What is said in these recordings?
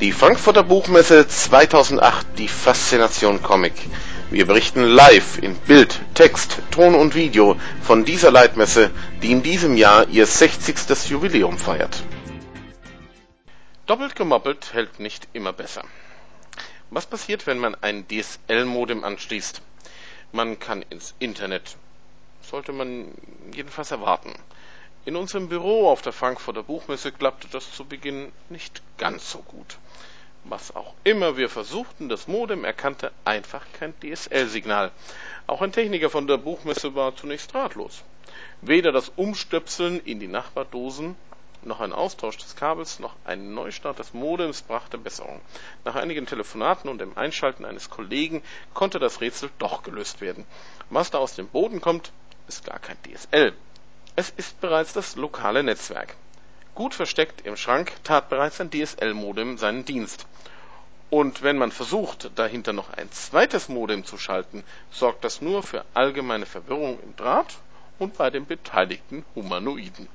Die Frankfurter Buchmesse 2008, die Faszination Comic. Wir berichten live in Bild, Text, Ton und Video von dieser Leitmesse, die in diesem Jahr ihr 60. Jubiläum feiert. Doppelt gemoppelt hält nicht immer besser. Was passiert, wenn man ein DSL-Modem anschließt? Man kann ins Internet. Sollte man jedenfalls erwarten. In unserem Büro auf der Frankfurter Buchmesse klappte das zu Beginn nicht ganz so gut. Was auch immer wir versuchten, das Modem erkannte einfach kein DSL-Signal. Auch ein Techniker von der Buchmesse war zunächst ratlos. Weder das Umstöpseln in die Nachbardosen noch ein Austausch des Kabels noch ein Neustart des Modems brachte Besserung. Nach einigen Telefonaten und dem Einschalten eines Kollegen konnte das Rätsel doch gelöst werden. Was da aus dem Boden kommt, ist gar kein DSL. Es ist bereits das lokale Netzwerk. Gut versteckt im Schrank tat bereits ein DSL-Modem seinen Dienst. Und wenn man versucht, dahinter noch ein zweites Modem zu schalten, sorgt das nur für allgemeine Verwirrung im Draht und bei den beteiligten Humanoiden.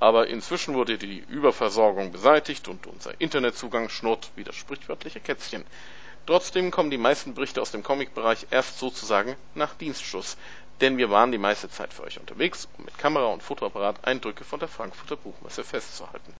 Aber inzwischen wurde die Überversorgung beseitigt und unser Internetzugang schnurrt wie das sprichwörtliche Kätzchen. Trotzdem kommen die meisten Berichte aus dem Comic-Bereich erst sozusagen nach Dienstschluss denn wir waren die meiste Zeit für euch unterwegs, um mit Kamera und Fotoapparat Eindrücke von der Frankfurter Buchmesse festzuhalten